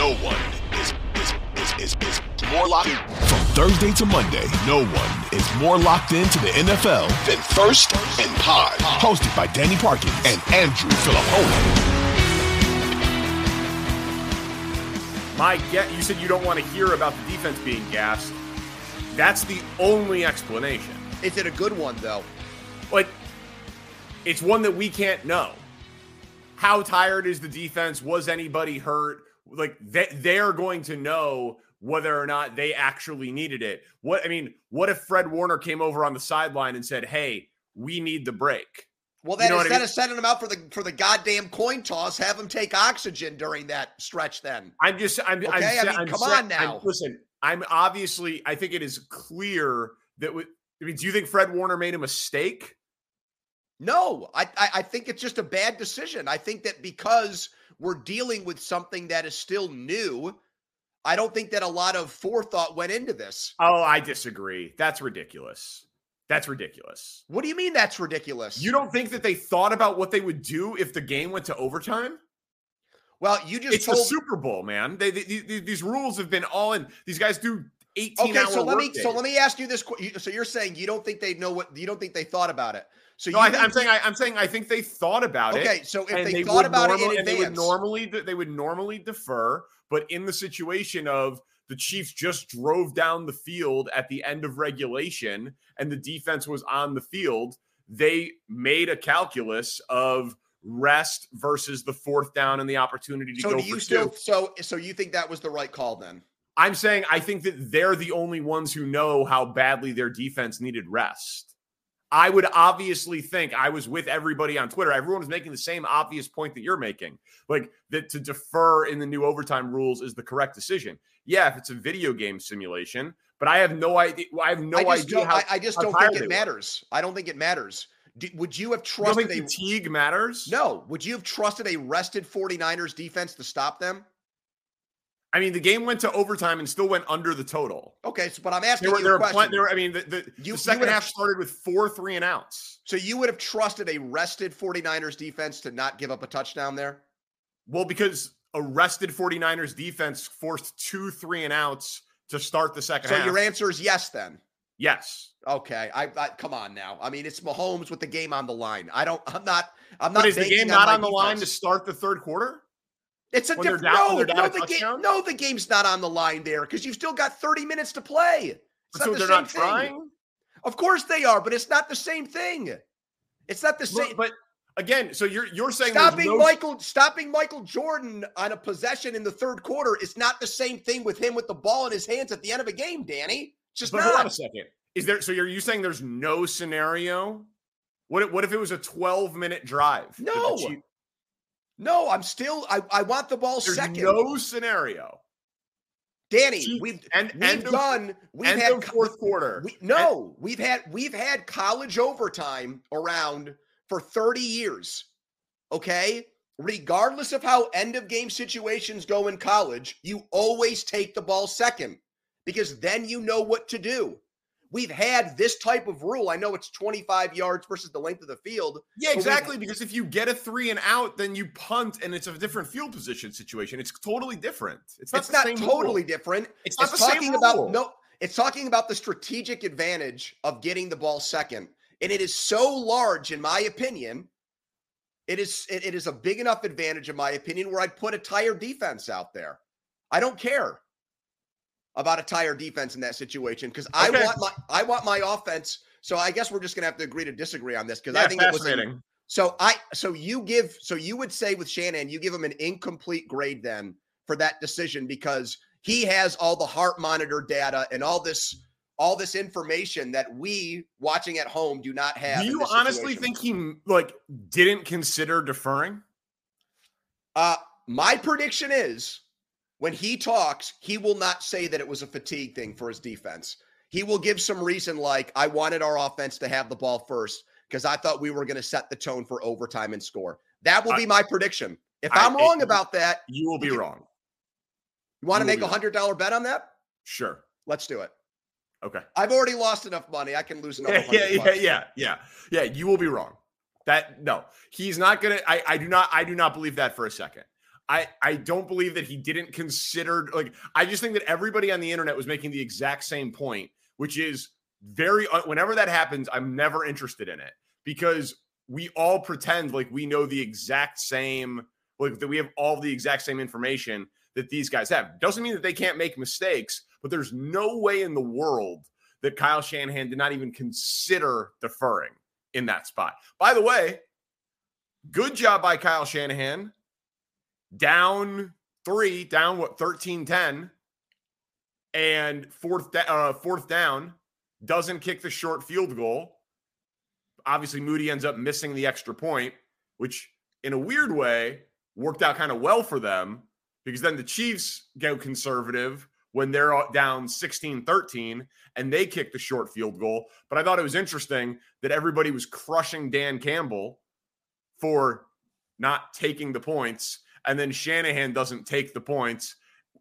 no one is is is is, is more locked in. From Thursday to Monday, no one is more locked into the NFL than First and Pod. Hosted by Danny Parkins and Andrew Fillipponi. My get you said you don't want to hear about the defense being gassed. That's the only explanation. Is it a good one though? But it's one that we can't know. How tired is the defense? Was anybody hurt? Like they, they're going to know whether or not they actually needed it. What I mean, what if Fred Warner came over on the sideline and said, "Hey, we need the break." Well, then You know what I instead mean? of sending them out for the for the goddamn coin toss, have them take oxygen during that stretch. Then I'm just I'm I'm, Okay, I mean, I'm, come sa- on now. I'm- listen, I'm obviously I think it is clear that I mean, do you think Fred Warner made a mistake? no, I, I I think it's just a bad decision. I think that because we're dealing with something that is still new, I don't think that a lot of forethought went into this. Oh, I disagree. That's ridiculous. That's ridiculous. What do you mean that's ridiculous? You don't think that they thought about what they would do if the game went to overtime? well, you just It's the Super Bowl, man. They, they, they- these rules have been all in. These guys do 18 Okay, so let me workdays. so let me ask you this. So you're saying you don't think they know what you don't think they thought about it. So No, you I, I'm saying I, I'm saying I think they thought about it. okay. So if they, would thought about normal- it in and they would normally they would normally defer, but in the situation of the Chiefs just drove down the field at the end of regulation and the defense was on the field, they made a calculus of rest versus the fourth down and the opportunity to so go do for you two. so so you think that was the right call then? I'm saying I think that they're the only ones who know how badly their defense needed rest. I would obviously think I was with everybody on Twitter. Everyone was making the same obvious point that you're making, like that to defer in the new overtime rules is the correct decision. Yeah, if it's a video game simulation, but I have no idea. I have no I just idea don't. how. I, I just how don't think it were. matters. I don't think it matters. Do, would you have You don't trusted think a fatigue matters? no? Would you have trusted a rested 49ers defense to stop them? I mean the game went to overtime and still went under the total. Okay, so but I'm asking There were, you there a question. there were I mean the, the, You- the second half started with four three and outs. so you would have trusted a rested 49ers defense to not give up a touchdown there? Well, because a rested 49ers defense forced two three and outs to start the second So half. your answer is yes then. yes. Okay, I, I come on now. I mean, it's Mahomes with the game on the line. I don't. I'm not. I'm not. But is the game not my on the line to start the third quarter? It's a when different. down- No, no, the game. No, the game's not on the line there because you've still got 30 minutes to play. It's so not the they're not thing. trying? Of course they are, but it's not the same thing. It's not the same. Look, but again, so you're you're saying stopping no- Michael, stopping Michael Jordan on a possession in the third quarter is not the same thing with him with the ball in his hands at the end of a game, Danny. It's just But hold on a second. Is there so you're you saying there's no scenario? What if, what if it was a 12 minute drive? the No. Chiefs- No, I'm still. I, I want the ball there's second. no scenario. Danny, we've and we've end of- done. We've End had of fourth quarter. We, no, we've had we've had college overtime around for 30 years. Okay? Regardless of how end of game situations go in college, you always take the ball second because then you know what to do. We've had this type of rule. I know it's 25 yards versus the length of the field. Yeah, exactly. Because if you get a three and out, then you punt, and it's a different field position situation. It's totally different. It's not, it's the not same totally rule. different. It's not It's talking about no. It's talking about the strategic advantage of getting the ball second, and it is so large, in my opinion. It is it, it is a big enough advantage, in my opinion, where I'd put a tired defense out there. I don't care about a tired defense in that situation because I Okay. want my I want my offense. So I guess we're just gonna have to agree to disagree on this because Yeah, I think it was so I so you give so you would say with Shanahan, you give him an incomplete grade then for that decision because he has all the heart monitor data and all this all this information that we watching at home do not have. Do you honestly situation. think he like didn't consider deferring? uh my prediction is when he talks, he will not say that it was a fatigue thing for his defense. He will give some reason like I wanted our offense to have the ball first because I thought we were going to set the tone for overtime and score. That will I- be my prediction. If I- I'm wrong it- about that, You will be You- wrong. You want to make a hundred dollar bet on that? Sure. Let's do it. Okay. I've already lost enough money. I can lose another Yeah, yeah, yeah, bucks. yeah, yeah. Yeah, you will be wrong. That no, he's not gonna. I, I do not. I do not believe that for a second. I, I don't believe that he didn't consider like I just think that everybody on the internet was making the exact same point, which is very uh, whenever that happens, I'm never interested in it because we all pretend like we know the exact same like that we have all the exact same information that these guys have. Doesn't mean that they can't make mistakes, but there's no way in the world that Kyle Shanahan did not even consider deferring in that spot. By the way, good job by Kyle Shanahan down three, down what 13 10, and fourth, uh, fourth down, doesn't kick the short field goal. Obviously, Moody ends up missing the extra point, which in a weird way worked out kind of well for them because then the Chiefs go conservative when they're down 16 13 and they kick the short field goal. But I thought it was interesting that everybody was crushing Dan Campbell for not taking the points and then Shanahan doesn't take the points.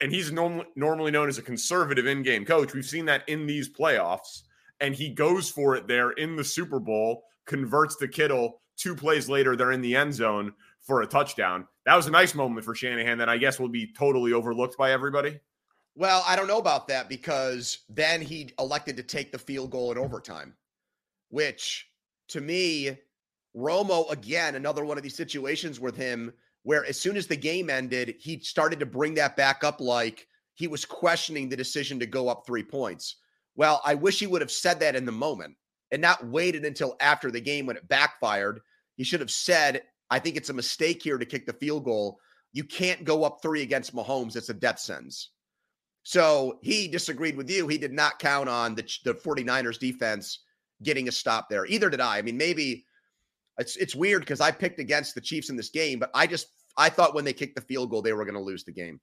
And he's norm- normally known as a conservative in game coach. We've seen that in these playoffs. And he goes for it there in the Super Bowl, converts the Kittle. Two plays later, they're in the end zone for a touchdown. That was a nice moment for Shanahan that I guess will be totally overlooked by everybody. Well, I don't know about that because then he elected to take the field goal in overtime, which to me, Romo, again, another one of these situations with him where as soon as the game ended, he started to bring that back up like he was questioning the decision to go up three points. Well, I wish he would have said that in the moment and not waited until after the game when it backfired. He should have said, I think it's a mistake here to kick the field goal. You can't go up three against Mahomes. It's a death sentence. So he disagreed with you. He did not count on the, the 49ers defense getting a stop there. Either did I. I mean, maybe it's it's weird because I picked against the Chiefs in this game, but I just I thought when they kicked the field goal, they were going to lose the game.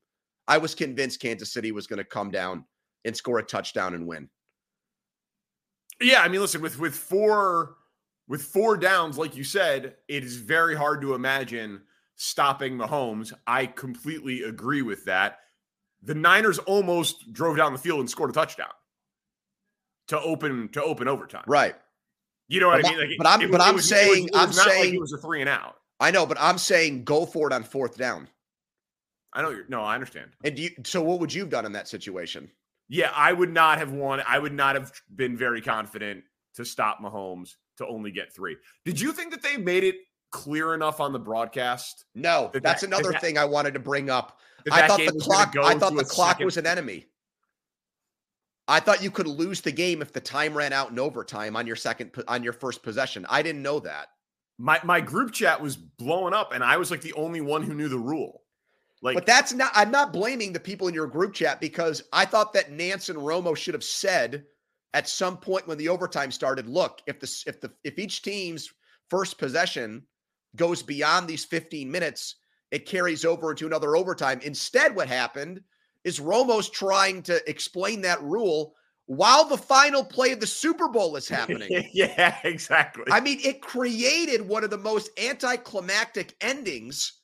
I was convinced Kansas City was going to come down and score a touchdown and win. Yeah, I mean, listen, with with four with four downs, like you said, it is very hard to imagine stopping Mahomes. I completely agree with that. The Niners almost drove down the field and scored a touchdown to open to open overtime. Right. You know what but I mean? Like but I'm, it, but I'm saying, it was, it was I'm saying, like it was a three and out. I know, but I'm saying go for it on fourth down. I know you're. No, I understand. And do you, so, what would you have done in that situation? Yeah, I would not have won. I would not have been very confident to stop Mahomes to only get three. Did you think that they made it clear enough on the broadcast? No, that that's that, another that, thing I wanted to bring up. I thought the clock. I thought the clock second. was an enemy. I thought you could lose the game if the time ran out in overtime on your second on your first possession. I didn't know that. My my group chat was blowing up, and I was like the only one who knew the rule. Like, but that's not. I'm not blaming the people in your group chat because I thought that Nance and Romo should have said at some point when the overtime started, look, if the if the if each team's first possession goes beyond these 15 minutes, it carries over into another overtime. Instead, what happened is Romo's trying to explain that rule while the final play of the Super Bowl is happening. yeah, exactly. I mean, it created one of the most anticlimactic endings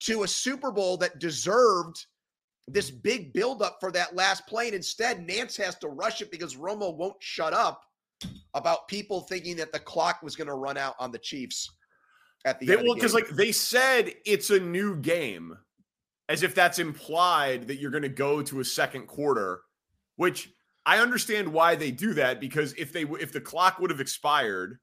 to a Super Bowl that deserved this mm-hmm. big buildup for that last play. And instead, Nance has to rush it because Romo won't shut up about people thinking that the clock was going to run out on the Chiefs at the they, end. Well, because like they said, it's a new game as if that's implied that you're going to go to a second quarter, which I understand why they do that because if they if the clock would have expired,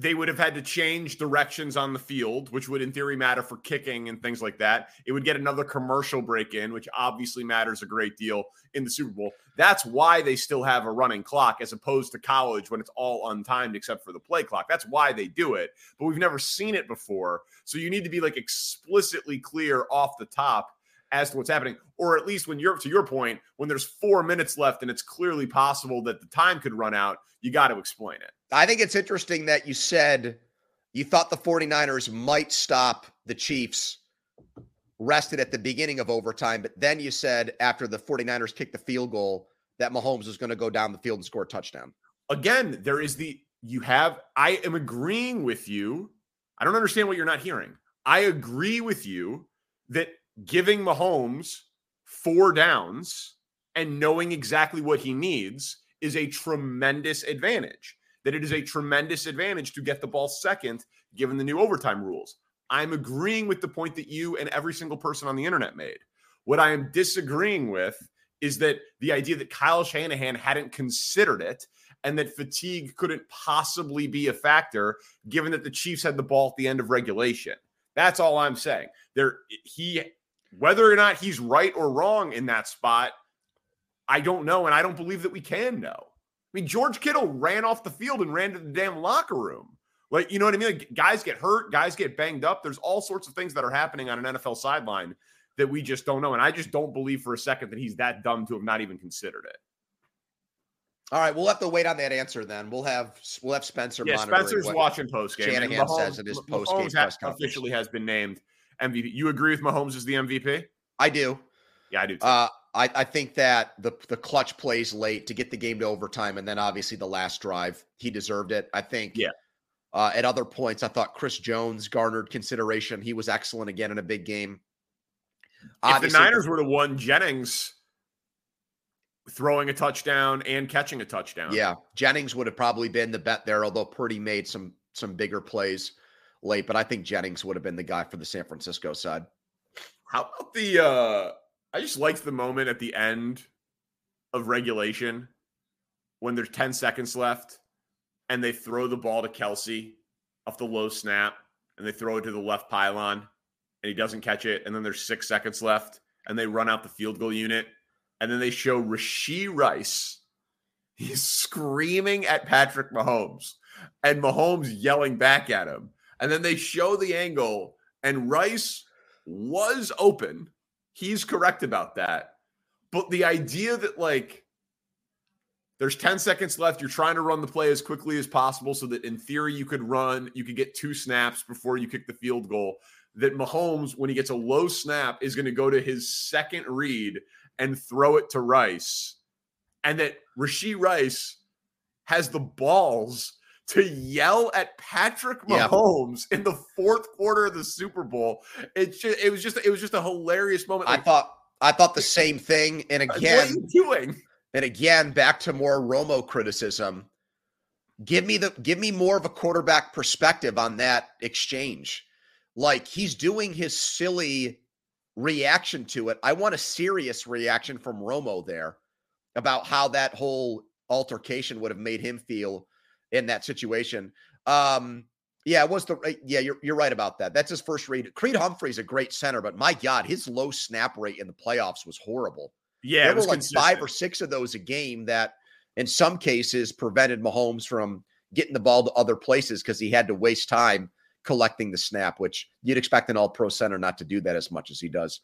they would have had to change directions on the field, which would in theory matter for kicking and things like that. It would get another commercial break in, which obviously matters a great deal in the Super Bowl. That's why they still have a running clock as opposed to college when it's all untimed except for the play clock. That's why they do it. But we've never seen it before. So you need to be like explicitly clear off the top as to what's happening, or at least when you're to your point, when there's four minutes left and it's clearly possible that the time could run out, you got to explain it. I think it's interesting that you said you thought the 49ers might stop the Chiefs rested at the beginning of overtime, but then you said after the 49ers kicked the field goal that Mahomes was going to go down the field and score a touchdown. Again, there is the you have I am agreeing with you. I don't understand what you're not hearing. I agree with you that giving Mahomes four downs and knowing exactly what he needs is a tremendous advantage. That it is a tremendous advantage to get the ball second, given the new overtime rules. I'm agreeing with the point that you and every single person on the internet made. What I am disagreeing with is that the idea that Kyle Shanahan hadn't considered it and that fatigue couldn't possibly be a factor given that the Chiefs had the ball at the end of regulation. That's all I'm saying. There he whether or not he's right or wrong in that spot, I don't know and I don't believe that we can know. I mean, George Kittle ran off the field and ran to the damn locker room. Like, you know what I mean? Like, guys get hurt, guys get banged up. There's all sorts of things that are happening on an NFL sideline that we just don't know. And I just don't believe for a second that he's that dumb to have not even considered it. All right, we'll have to wait on that answer then. We'll have we'll have Spencer. Yeah, Spencer's watching post game. Shanahan Mahomes, says it is post game press conference. Officially has been named MVP. You agree with Mahomes as the MVP? I do. Yeah, I do. Uh, I, I think that the the clutch plays late to get the game to overtime, and then obviously the last drive, he deserved it. I think. Yeah. Uh, at other points, I thought Chris Jones garnered consideration. He was excellent again in a big game. If the Niners would have won, Jennings throwing a touchdown and catching a touchdown. Yeah, Jennings would have probably been the bet there, although Purdy made some some bigger plays late. But I think Jennings would have been the guy for the San Francisco side. How about the uh I just liked the moment at the end of regulation when there's 10 seconds left and they throw the ball to Kelsey off the low snap and they throw it to the left pylon and he doesn't catch it. And then there's six seconds left and they run out the field goal unit. And then they show Rashee Rice. He's screaming at Patrick Mahomes and Mahomes yelling back at him. And then they show the angle and Rice was open He's correct about that. But the idea that, like, there's 10 seconds left, you're trying to run the play as quickly as possible so that in theory you could run, you could get two snaps before you kick the field goal. That Mahomes, when he gets a low snap, is going to go to his second read and throw it to Rice. And that Rashee Rice has the balls to yell at Patrick Mahomes yeah. in the fourth quarter of the Super Bowl. It's just it was just it was just a hilarious moment. Like, I thought I thought the same thing. And again, doing? And again, back to more Romo criticism. Give me the give me more of a quarterback perspective on that exchange. Like he's doing his silly reaction to it. I want a serious reaction from Romo there about how that whole altercation would have made him feel in that situation. Um, yeah, it was the eh, yeah, you're you're right about that. That's his first read. Creed Humphrey's a great center, but my God, his low snap rate in the playoffs was horrible. Yeah, there were like consistent. five or six of those a game that, in some cases, prevented Mahomes from getting the ball to other places because he had to waste time collecting the snap, which you'd expect an All Pro center not to do that as much as he does.